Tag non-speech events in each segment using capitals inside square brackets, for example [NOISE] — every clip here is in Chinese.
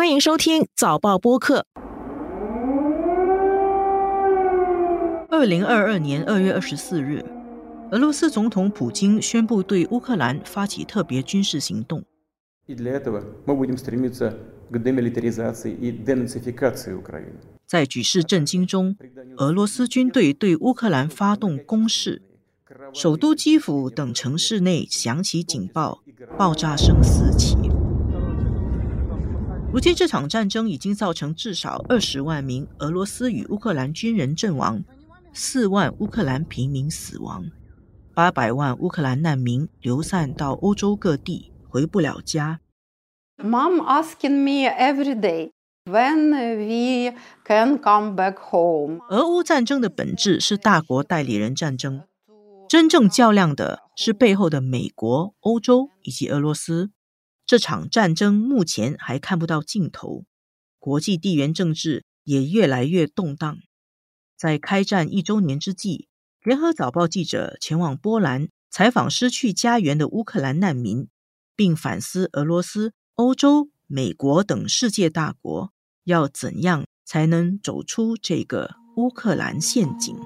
欢迎收听早报播客。二零二二年二月二十四日，俄罗斯总统普京宣布对乌克兰发起特别军事行动。在举世震惊中，俄罗斯军队对乌克兰发动攻势，首都基辅等城市内响起警报，爆炸声四起。如今，这场战争已经造成至少二十万名俄罗斯与乌克兰军人阵亡，四万乌克兰平民死亡，八百万乌克兰难民流散到欧洲各地，回不了家。Mom asking me every day when we can come back home。俄乌战争的本质是大国代理人战争，真正较量的是背后的美国、欧洲以及俄罗斯。这场战争目前还看不到尽头，国际地缘政治也越来越动荡。在开战一周年之际，联合早报记者前往波兰采访失去家园的乌克兰难民，并反思俄罗斯、欧洲、美国等世界大国要怎样才能走出这个乌克兰陷阱。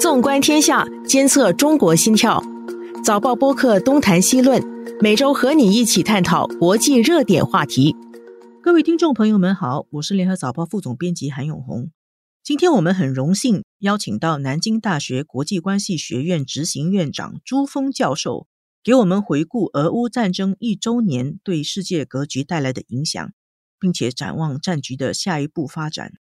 纵观天下，监测中国心跳。早报播客东谈西论，每周和你一起探讨国际热点话题。各位听众朋友们好，我是联合早报副总编辑韩永红。今天我们很荣幸邀请到南京大学国际关系学院执行院长朱峰教授，给我们回顾俄乌战争一周年对世界格局带来的影响，并且展望战局的下一步发展。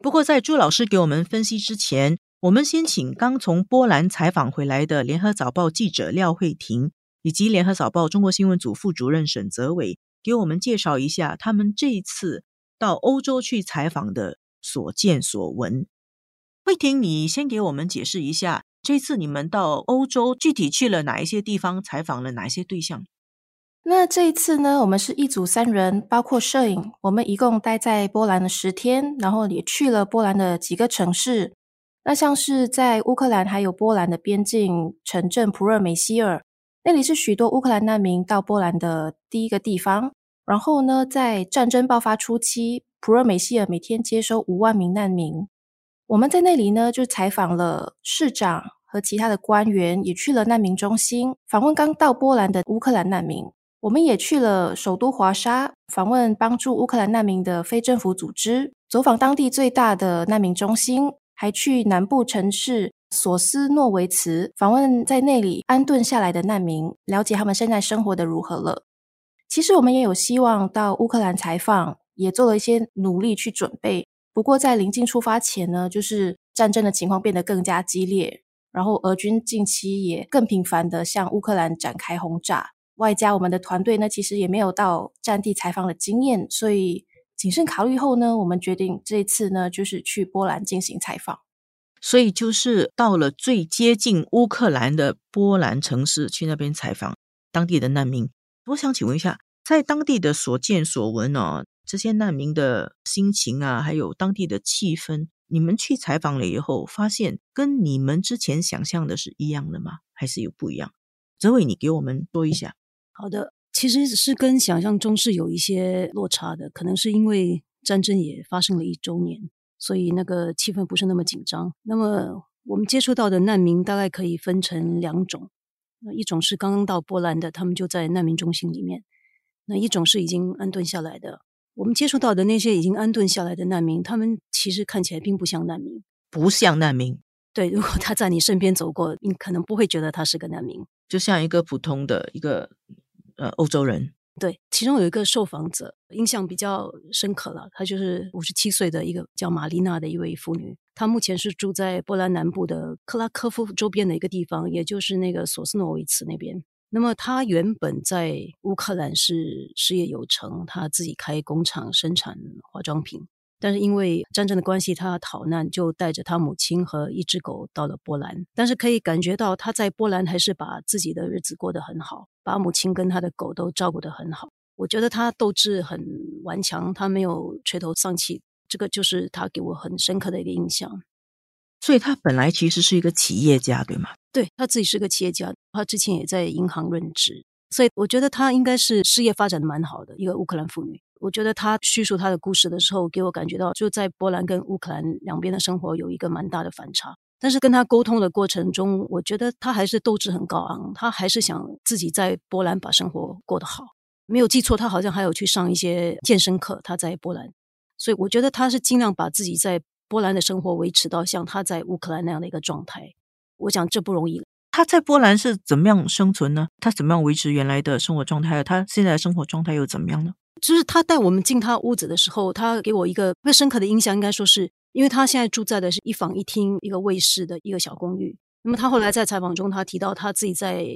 不过，在朱老师给我们分析之前，我们先请刚从波兰采访回来的联合早报记者廖慧婷，以及联合早报中国新闻组副主任沈泽伟，给我们介绍一下他们这一次到欧洲去采访的所见所闻。慧婷，你先给我们解释一下，这次你们到欧洲具体去了哪一些地方，采访了哪一些对象？那这一次呢，我们是一组三人，包括摄影，我们一共待在波兰的十天，然后也去了波兰的几个城市。那像是在乌克兰还有波兰的边境城镇普热梅希尔，那里是许多乌克兰难民到波兰的第一个地方。然后呢，在战争爆发初期，普热梅希尔每天接收五万名难民。我们在那里呢，就采访了市长和其他的官员，也去了难民中心访问刚到波兰的乌克兰难民。我们也去了首都华沙访问帮助乌克兰难民的非政府组织，走访当地最大的难民中心。还去南部城市索斯诺维茨访问在那里安顿下来的难民，了解他们现在生活的如何了。其实我们也有希望到乌克兰采访，也做了一些努力去准备。不过在临近出发前呢，就是战争的情况变得更加激烈，然后俄军近期也更频繁的向乌克兰展开轰炸，外加我们的团队呢，其实也没有到战地采访的经验，所以。谨慎考虑后呢，我们决定这一次呢，就是去波兰进行采访。所以就是到了最接近乌克兰的波兰城市，去那边采访当地的难民。我想请问一下，在当地的所见所闻哦，这些难民的心情啊，还有当地的气氛，你们去采访了以后，发现跟你们之前想象的是一样的吗？还是有不一样？泽伟，你给我们说一下。好的。其实是跟想象中是有一些落差的，可能是因为战争也发生了一周年，所以那个气氛不是那么紧张。那么我们接触到的难民大概可以分成两种，那一种是刚刚到波兰的，他们就在难民中心里面；那一种是已经安顿下来的。我们接触到的那些已经安顿下来的难民，他们其实看起来并不像难民，不像难民。对，如果他在你身边走过，你可能不会觉得他是个难民，就像一个普通的一个。呃，欧洲人对，其中有一个受访者印象比较深刻了。她就是五十七岁的一个叫玛丽娜的一位妇女，她目前是住在波兰南部的克拉科夫周边的一个地方，也就是那个索斯诺维茨那边。那么她原本在乌克兰是事业有成，她自己开工厂生产化妆品。但是因为战争的关系，他逃难，就带着他母亲和一只狗到了波兰。但是可以感觉到他在波兰还是把自己的日子过得很好，把母亲跟他的狗都照顾得很好。我觉得他斗志很顽强，他没有垂头丧气，这个就是他给我很深刻的一个印象。所以他本来其实是一个企业家，对吗？对他自己是个企业家，他之前也在银行任职。所以我觉得他应该是事业发展的蛮好的一个乌克兰妇女。我觉得他叙述他的故事的时候，给我感觉到就在波兰跟乌克兰两边的生活有一个蛮大的反差。但是跟他沟通的过程中，我觉得他还是斗志很高昂，他还是想自己在波兰把生活过得好。没有记错，他好像还有去上一些健身课。他在波兰，所以我觉得他是尽量把自己在波兰的生活维持到像他在乌克兰那样的一个状态。我想这不容易。他在波兰是怎么样生存呢？他怎么样维持原来的生活状态？他现在的生活状态又怎么样呢？就是他带我们进他屋子的时候，他给我一个最深刻的印象，应该说是因为他现在住在的是一房一厅一个卫士的一个小公寓。那么他后来在采访中，他提到他自己在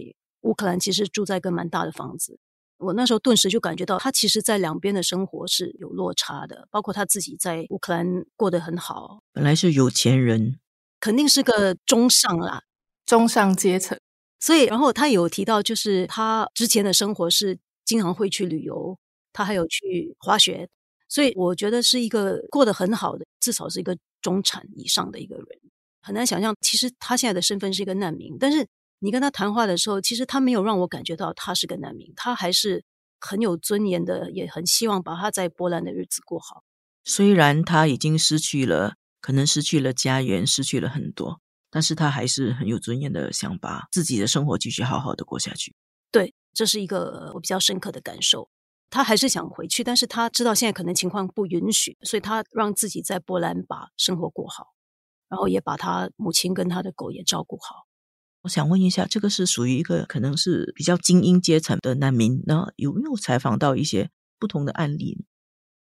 乌克兰其实住在一个蛮大的房子。我那时候顿时就感觉到，他其实在两边的生活是有落差的，包括他自己在乌克兰过得很好，本来是有钱人，肯定是个中上啦。中上阶层，所以，然后他有提到，就是他之前的生活是经常会去旅游，他还有去滑雪，所以我觉得是一个过得很好的，至少是一个中产以上的一个人。很难想象，其实他现在的身份是一个难民，但是你跟他谈话的时候，其实他没有让我感觉到他是个难民，他还是很有尊严的，也很希望把他在波兰的日子过好。虽然他已经失去了，可能失去了家园，失去了很多。但是他还是很有尊严的，想把自己的生活继续好好的过下去。对，这是一个我比较深刻的感受。他还是想回去，但是他知道现在可能情况不允许，所以他让自己在波兰把生活过好，然后也把他母亲跟他的狗也照顾好。我想问一下，这个是属于一个可能是比较精英阶层的难民，那有没有采访到一些不同的案例？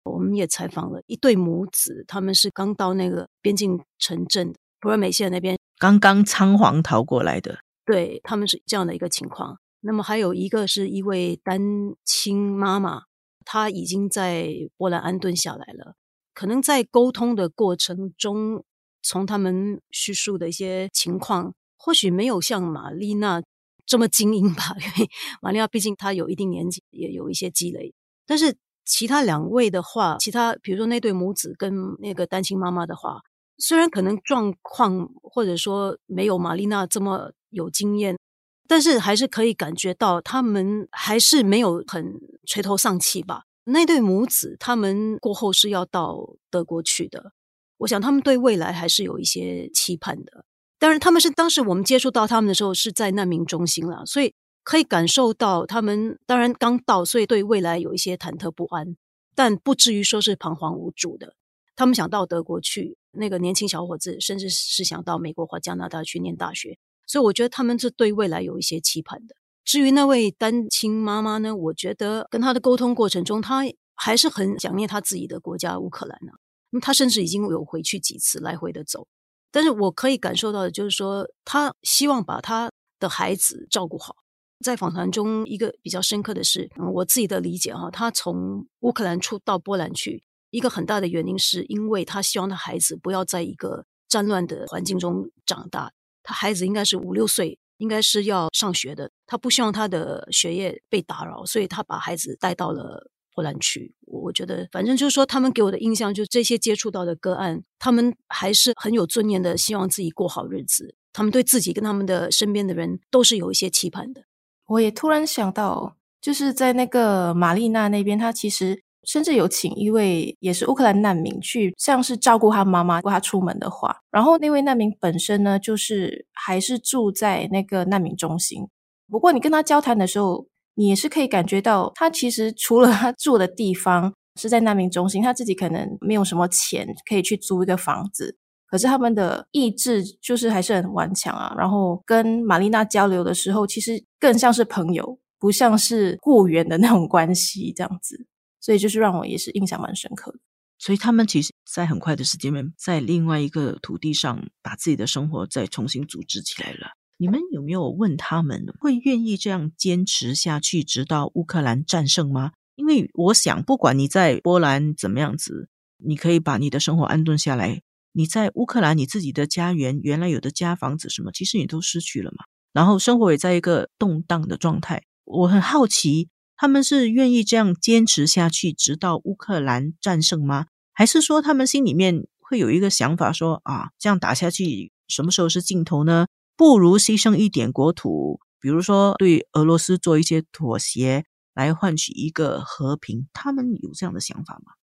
我们也采访了一对母子，他们是刚到那个边境城镇普尔美县那边。刚刚仓皇逃过来的，对他们是这样的一个情况。那么还有一个是一位单亲妈妈，她已经在波兰安顿下来了。可能在沟通的过程中，从他们叙述的一些情况，或许没有像玛丽娜这么精英吧，因为玛丽娜毕竟她有一定年纪，也有一些积累。但是其他两位的话，其他比如说那对母子跟那个单亲妈妈的话。虽然可能状况或者说没有玛丽娜这么有经验，但是还是可以感觉到他们还是没有很垂头丧气吧。那对母子他们过后是要到德国去的，我想他们对未来还是有一些期盼的。当然，他们是当时我们接触到他们的时候是在难民中心了，所以可以感受到他们当然刚到，所以对未来有一些忐忑不安，但不至于说是彷徨无助的。他们想到德国去。那个年轻小伙子，甚至是想到美国或加拿大去念大学，所以我觉得他们是对未来有一些期盼的。至于那位单亲妈妈呢，我觉得跟她的沟通过程中，她还是很想念她自己的国家乌克兰呢。那她甚至已经有回去几次，来回的走。但是我可以感受到的就是说，她希望把她的孩子照顾好。在访谈中，一个比较深刻的是，我自己的理解哈，她从乌克兰出到波兰去。一个很大的原因是因为他希望他孩子不要在一个战乱的环境中长大，他孩子应该是五六岁，应该是要上学的，他不希望他的学业被打扰，所以他把孩子带到了波兰去。我我觉得，反正就是说，他们给我的印象，就这些接触到的个案，他们还是很有尊严的，希望自己过好日子。他们对自己跟他们的身边的人都是有一些期盼的。我也突然想到，就是在那个玛丽娜那边，她其实。甚至有请一位也是乌克兰难民去，像是照顾他妈妈，如果他出门的话。然后那位难民本身呢，就是还是住在那个难民中心。不过你跟他交谈的时候，你也是可以感觉到，他其实除了他住的地方是在难民中心，他自己可能没有什么钱可以去租一个房子。可是他们的意志就是还是很顽强啊。然后跟玛丽娜交流的时候，其实更像是朋友，不像是雇员的那种关系这样子。所以就是让我也是印象蛮深刻的。所以他们其实，在很快的时间内，在另外一个土地上，把自己的生活再重新组织起来了。你们有没有问他们，会愿意这样坚持下去，直到乌克兰战胜吗？因为我想，不管你在波兰怎么样子，你可以把你的生活安顿下来。你在乌克兰，你自己的家园，原来有的家房子什么，其实你都失去了嘛。然后生活也在一个动荡的状态。我很好奇。他们是愿意这样坚持下去，直到乌克兰战胜吗？还是说他们心里面会有一个想法，说啊，这样打下去，什么时候是尽头呢？不如牺牲一点国土，比如说对俄罗斯做一些妥协，来换取一个和平，他们有这样的想法吗？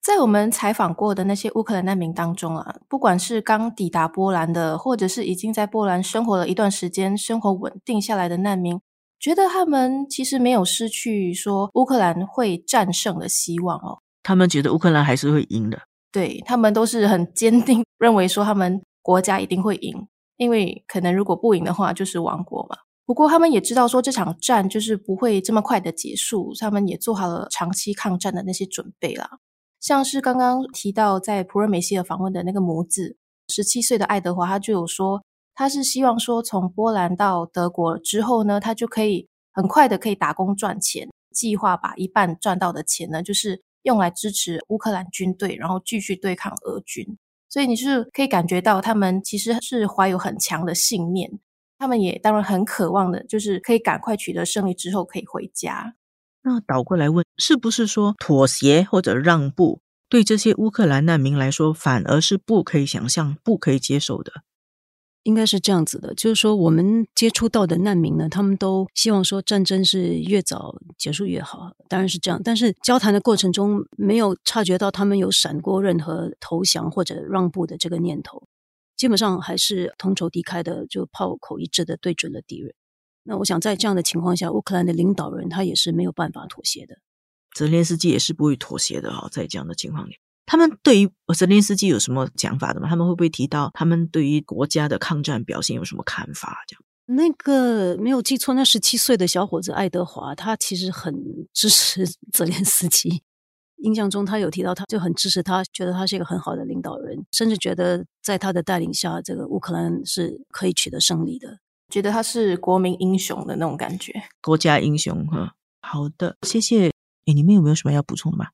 在我们采访过的那些乌克兰难民当中啊，不管是刚抵达波兰的，或者是已经在波兰生活了一段时间、生活稳定下来的难民，觉得他们其实没有失去说乌克兰会战胜的希望哦。他们觉得乌克兰还是会赢的，对他们都是很 [LAUGHS] 坚定认为说他们国家一定会赢，因为可能如果不赢的话就是亡国嘛。不过他们也知道说这场战就是不会这么快的结束，他们也做好了长期抗战的那些准备啦。像是刚刚提到在普热梅希尔访问的那个模子，十七岁的爱德华，他就有说，他是希望说从波兰到德国之后呢，他就可以很快的可以打工赚钱，计划把一半赚到的钱呢，就是用来支持乌克兰军队，然后继续对抗俄军。所以你是可以感觉到他们其实是怀有很强的信念，他们也当然很渴望的，就是可以赶快取得胜利之后可以回家。那倒过来问，是不是说妥协或者让步，对这些乌克兰难民来说，反而是不可以想象、不可以接受的？应该是这样子的，就是说，我们接触到的难民呢，他们都希望说战争是越早结束越好，当然是这样。但是交谈的过程中，没有察觉到他们有闪过任何投降或者让步的这个念头，基本上还是同仇敌忾的，就炮口一致的对准了敌人。那我想，在这样的情况下，乌克兰的领导人他也是没有办法妥协的。泽连斯基也是不会妥协的哈，在这样的情况里，他们对于泽连斯基有什么想法的吗？他们会不会提到他们对于国家的抗战表现有什么看法？这样，那个没有记错，那十七岁的小伙子爱德华，他其实很支持 [LAUGHS] 泽连斯基。印象中，他有提到，他就很支持他，觉得他是一个很好的领导人，甚至觉得在他的带领下，这个乌克兰是可以取得胜利的。觉得他是国民英雄的那种感觉，国家英雄哈。好的，谢谢。哎，你们有没有什么要补充的吗？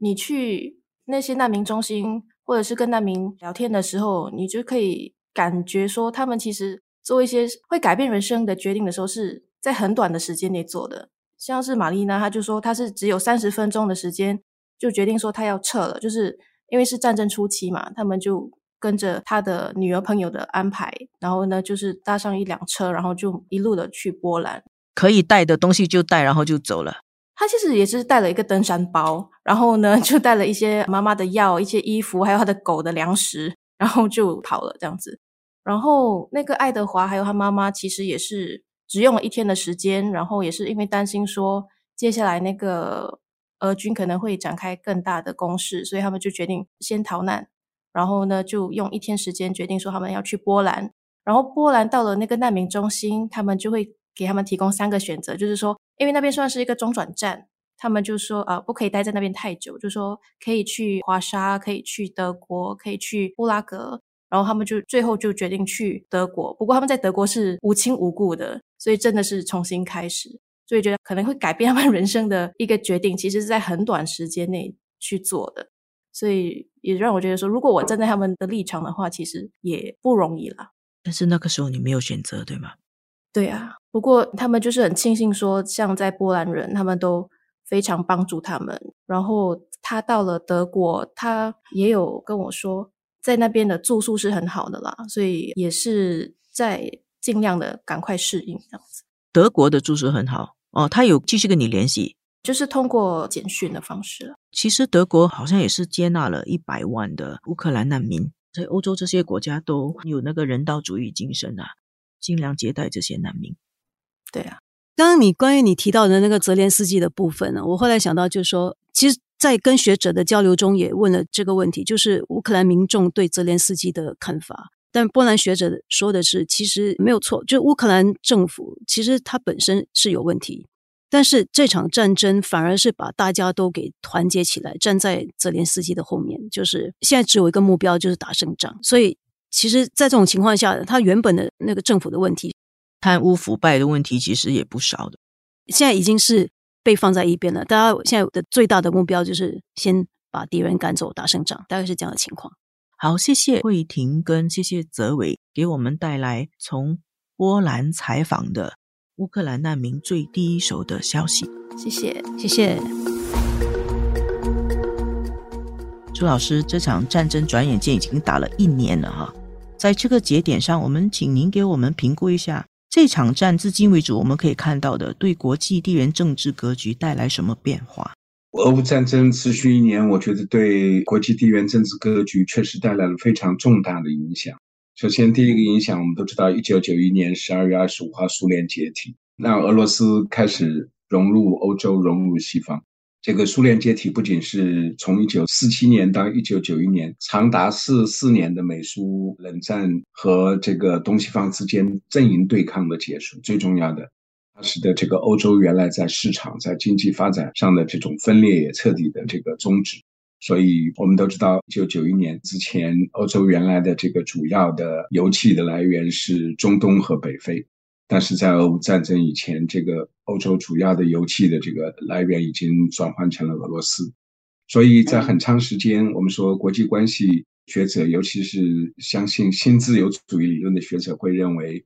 你去那些难民中心，或者是跟难民聊天的时候，你就可以感觉说，他们其实做一些会改变人生的决定的时候，是在很短的时间内做的。像是玛丽娜，她就说，她是只有三十分钟的时间就决定说她要撤了，就是因为是战争初期嘛，他们就。跟着他的女儿朋友的安排，然后呢，就是搭上一辆车，然后就一路的去波兰，可以带的东西就带，然后就走了。他其实也是带了一个登山包，然后呢，[LAUGHS] 就带了一些妈妈的药、一些衣服，还有他的狗的粮食，然后就跑了这样子。然后那个爱德华还有他妈妈，其实也是只用了一天的时间，然后也是因为担心说接下来那个俄军可能会展开更大的攻势，所以他们就决定先逃难。然后呢，就用一天时间决定说他们要去波兰。然后波兰到了那个难民中心，他们就会给他们提供三个选择，就是说，因为那边算是一个中转站，他们就说啊，不可以待在那边太久，就说可以去华沙，可以去德国，可以去布拉格。然后他们就最后就决定去德国。不过他们在德国是无亲无故的，所以真的是重新开始。所以觉得可能会改变他们 [LAUGHS] 人生的一个决定，其实是在很短时间内去做的。所以也让我觉得说，如果我站在他们的立场的话，其实也不容易啦。但是那个时候你没有选择，对吗？对啊。不过他们就是很庆幸说，像在波兰人，他们都非常帮助他们。然后他到了德国，他也有跟我说，在那边的住宿是很好的啦，所以也是在尽量的赶快适应这样子。德国的住宿很好哦，他有继续跟你联系。就是通过简讯的方式其实德国好像也是接纳了一百万的乌克兰难民，在欧洲这些国家都有那个人道主义精神啊，尽量接待这些难民。对啊，刚刚你关于你提到的那个泽连斯基的部分呢，我后来想到就是说，其实，在跟学者的交流中也问了这个问题，就是乌克兰民众对泽连斯基的看法。但波兰学者说的是，其实没有错，就乌克兰政府其实它本身是有问题。但是这场战争反而是把大家都给团结起来，站在泽连斯基的后面。就是现在只有一个目标，就是打胜仗。所以，其实，在这种情况下，他原本的那个政府的问题、贪污腐败的问题，其实也不少的。现在已经是被放在一边了。大家现在的最大的目标就是先把敌人赶走，打胜仗，大概是这样的情况。好，谢谢慧婷跟谢谢泽伟给我们带来从波兰采访的。乌克兰难民最第一手的消息，谢谢谢谢朱老师。这场战争转眼间已经打了一年了哈，在这个节点上，我们请您给我们评估一下这场战至今为止，我们可以看到的对国际地缘政治格局带来什么变化？俄乌战争持续一年，我觉得对国际地缘政治格局确实带来了非常重大的影响。首先，第一个影响，我们都知道，一九九一年十二月二十五号，苏联解体，那俄罗斯开始融入欧洲，融入西方。这个苏联解体不仅是从一九四七年到一九九一年长达四四年的美苏冷战和这个东西方之间阵营对抗的结束，最重要的，使得这个欧洲原来在市场、在经济发展上的这种分裂也彻底的这个终止。所以我们都知道，一九九一年之前，欧洲原来的这个主要的油气的来源是中东和北非。但是在俄乌战争以前，这个欧洲主要的油气的这个来源已经转换成了俄罗斯，所以在很长时间，我们说国际关系学者，尤其是相信新自由主义理论的学者，会认为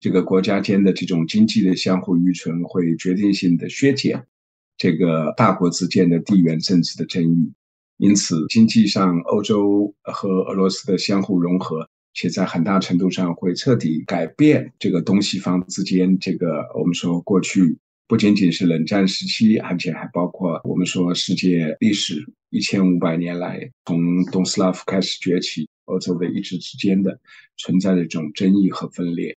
这个国家间的这种经济的相互依存会决定性的削减这个大国之间的地缘政治的争议，因此经济上欧洲和俄罗斯的相互融合。且在很大程度上会彻底改变这个东西方之间这个我们说过去不仅仅是冷战时期，而且还包括我们说世界历史一千五百年来从东斯拉夫开始崛起，欧洲的一直之间的存在的一种争议和分裂。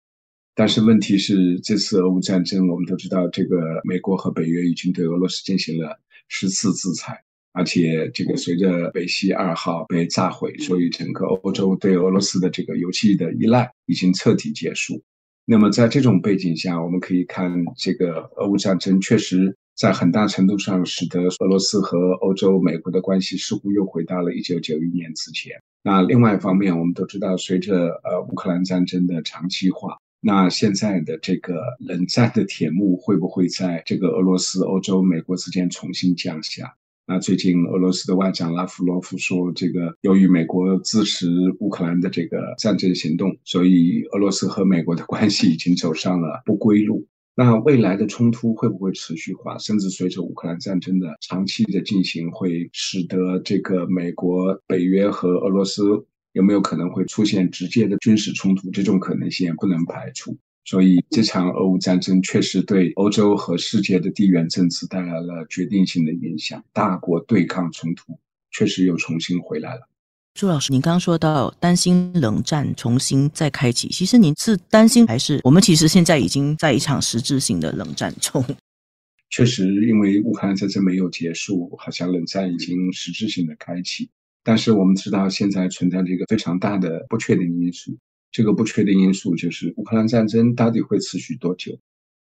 但是问题是，这次俄乌战争，我们都知道，这个美国和北约已经对俄罗斯进行了十次制裁。而且，这个随着北溪二号被炸毁，所以整个欧洲对俄罗斯的这个油气的依赖已经彻底结束。那么，在这种背景下，我们可以看，这个俄乌战争确实在很大程度上使得俄罗斯和欧洲、美国的关系似乎又回到了一九九一年之前。那另外一方面，我们都知道，随着呃乌克兰战争的长期化，那现在的这个冷战的铁幕会不会在这个俄罗斯、欧洲、美国之间重新降下？那最近俄罗斯的外长拉夫罗夫说，这个由于美国支持乌克兰的这个战争行动，所以俄罗斯和美国的关系已经走上了不归路。那未来的冲突会不会持续化？甚至随着乌克兰战争的长期的进行，会使得这个美国、北约和俄罗斯有没有可能会出现直接的军事冲突？这种可能性也不能排除。所以，这场俄乌战争确实对欧洲和世界的地缘政治带来了决定性的影响，大国对抗冲突确实又重新回来了。朱老师，您刚刚说到担心冷战重新再开启，其实您是担心还是我们其实现在已经在一场实质性的冷战中？[LAUGHS] 确实，因为乌克兰战争没有结束，好像冷战已经实质性的开启。但是我们知道，现在存在着一个非常大的不确定因素。这个不确定因素就是乌克兰战争到底会持续多久，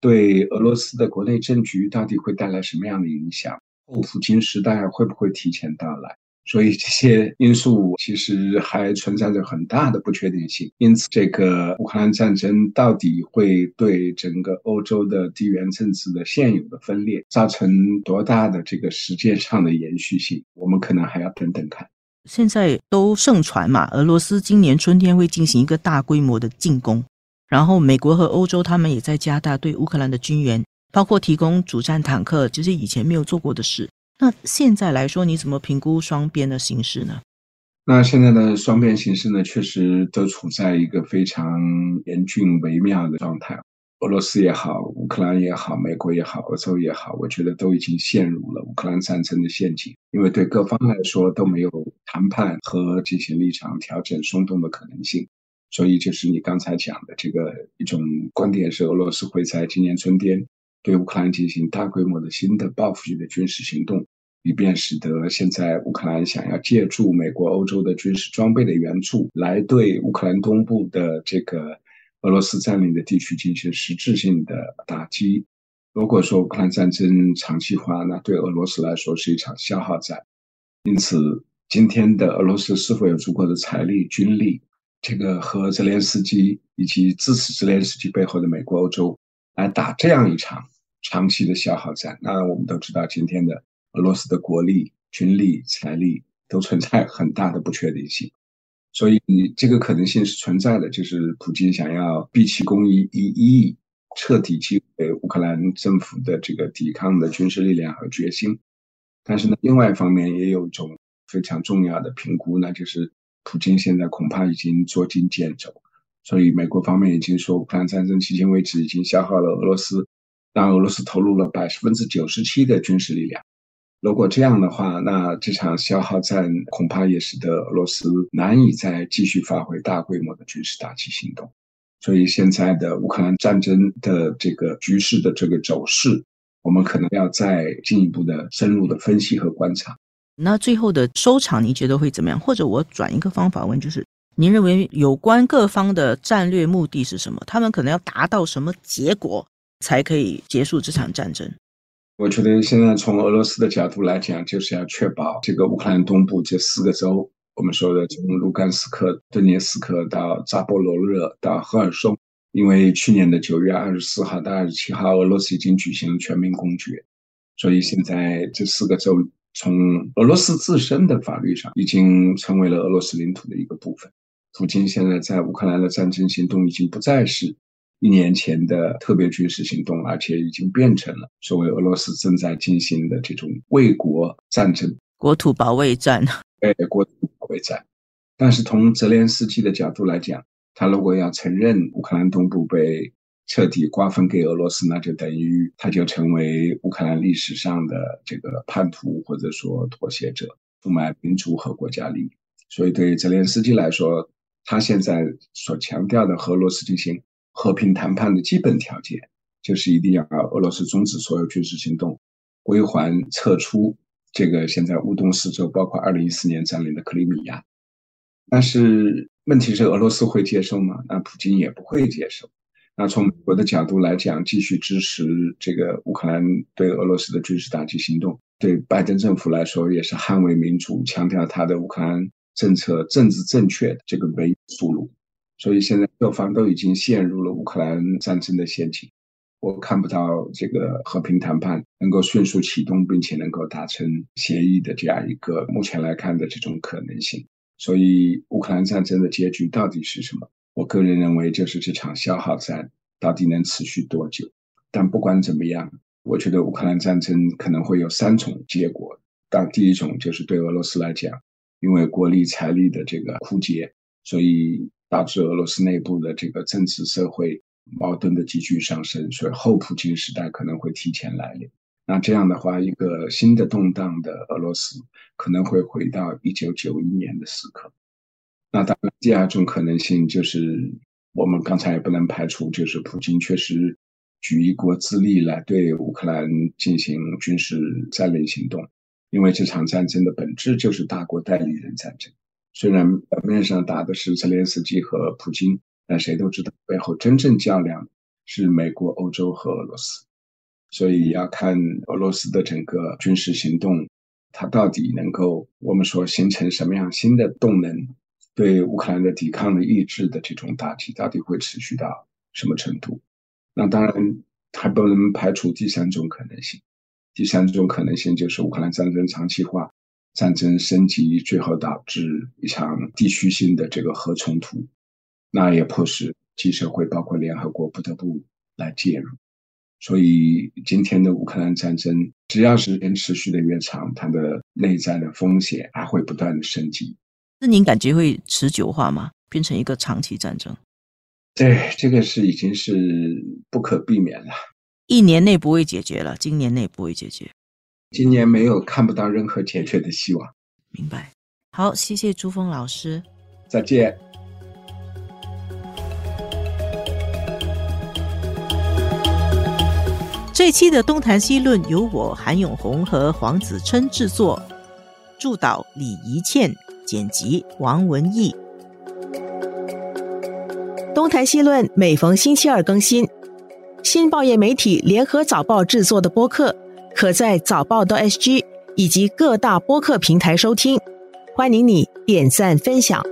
对俄罗斯的国内政局到底会带来什么样的影响？后普京时代会不会提前到来？所以这些因素其实还存在着很大的不确定性。因此，这个乌克兰战争到底会对整个欧洲的地缘政治的现有的分裂造成多大的这个时间上的延续性？我们可能还要等等看。现在都盛传嘛，俄罗斯今年春天会进行一个大规模的进攻，然后美国和欧洲他们也在加大对乌克兰的军援，包括提供主战坦克，就是以前没有做过的事。那现在来说，你怎么评估双边的形势呢？那现在的双边形势呢，确实都处在一个非常严峻微妙的状态。俄罗斯也好，乌克兰也好，美国也好，欧洲也好，我觉得都已经陷入了乌克兰战争的陷阱。因为对各方来说都没有谈判和进行立场调整松动的可能性，所以就是你刚才讲的这个一种观点是，俄罗斯会在今年春天对乌克兰进行大规模的新的报复性的军事行动，以便使得现在乌克兰想要借助美国、欧洲的军事装备的援助，来对乌克兰东部的这个。俄罗斯占领的地区进行实质性的打击。如果说乌克兰战争长期化，那对俄罗斯来说是一场消耗战。因此，今天的俄罗斯是否有足够的财力、军力，这个和泽连斯基以及支持泽连斯基背后的美国、欧洲来打这样一场长期的消耗战？那我们都知道，今天的俄罗斯的国力、军力、财力都存在很大的不确定性。所以，这个可能性是存在的，就是普京想要毕其功于一役，彻底击毁乌克兰政府的这个抵抗的军事力量和决心。但是呢，另外一方面也有一种非常重要的评估，那就是普京现在恐怕已经捉襟见肘，所以美国方面已经说，乌克兰战争迄今为止已经消耗了俄罗斯，让俄罗斯投入了百分之九十七的军事力量。如果这样的话，那这场消耗战恐怕也使得俄罗斯难以再继续发挥大规模的军事打击行动。所以现在的乌克兰战争的这个局势的这个走势，我们可能要再进一步的深入的分析和观察。那最后的收场，你觉得会怎么样？或者我转一个方法问，就是您认为有关各方的战略目的是什么？他们可能要达到什么结果才可以结束这场战争？我觉得现在从俄罗斯的角度来讲，就是要确保这个乌克兰东部这四个州，我们说的从卢甘斯克、顿涅斯克到扎波罗热到赫尔松，因为去年的九月二十四号到二十七号，俄罗斯已经举行了全民公决，所以现在这四个州从俄罗斯自身的法律上已经成为了俄罗斯领土的一个部分。普京现在在乌克兰的战争行动已经不再是。一年前的特别军事行动，而且已经变成了所谓俄罗斯正在进行的这种卫国战争、国土保卫战。[LAUGHS] 哎，国土保卫战。但是从泽连斯基的角度来讲，他如果要承认乌克兰东部被彻底瓜分给俄罗斯，那就等于他就成为乌克兰历史上的这个叛徒，或者说妥协者，出卖民族和国家利益。所以，对于泽连斯基来说，他现在所强调的和俄罗斯进行。和平谈判的基本条件就是一定要俄罗斯终止所有军事行动，归还撤出这个现在乌东四州，包括二零一四年占领的克里米亚。但是问题是，俄罗斯会接受吗？那普京也不会接受。那从美国的角度来讲，继续支持这个乌克兰对俄罗斯的军事打击行动，对拜登政府来说也是捍卫民主、强调他的乌克兰政策政治正确的这个唯一出路。所以现在各方都已经陷入了乌克兰战争的陷阱，我看不到这个和平谈判能够迅速启动，并且能够达成协议的这样一个目前来看的这种可能性。所以乌克兰战争的结局到底是什么？我个人认为就是这场消耗战到底能持续多久？但不管怎么样，我觉得乌克兰战争可能会有三种结果。当第一种就是对俄罗斯来讲，因为国力财力的这个枯竭，所以。导致俄罗斯内部的这个政治社会矛盾的急剧上升，所以后普京时代可能会提前来临。那这样的话，一个新的动荡的俄罗斯可能会回到一九九一年的时刻。那当然，第二种可能性就是我们刚才也不能排除，就是普京确实举一国之力来对乌克兰进行军事战略行动，因为这场战争的本质就是大国代理人战争。虽然表面上打的是泽连斯基和普京，但谁都知道背后真正较量是美国、欧洲和俄罗斯。所以要看俄罗斯的整个军事行动，它到底能够我们说形成什么样新的动能，对乌克兰的抵抗的意志的这种打击，到底会持续到什么程度？那当然还不能排除第三种可能性。第三种可能性就是乌克兰战争长期化。战争升级，最后导致一场地区性的这个核冲突，那也迫使国社会包括联合国不得不来介入。所以，今天的乌克兰战争，只要时间持续的越长，它的内在的风险还会不断的升级。那您感觉会持久化吗？变成一个长期战争？对，这个是已经是不可避免了。一年内不会解决了，今年内不会解决。今年没有看不到任何解决的希望。明白。好，谢谢朱峰老师。再见。这期的东谈西论由我韩永红和黄子琛制作，助导李怡倩，剪辑王文义。东谈西论每逢星期二更新，新报业媒体联合早报制作的播客。可在早报的 SG 以及各大播客平台收听，欢迎你点赞分享。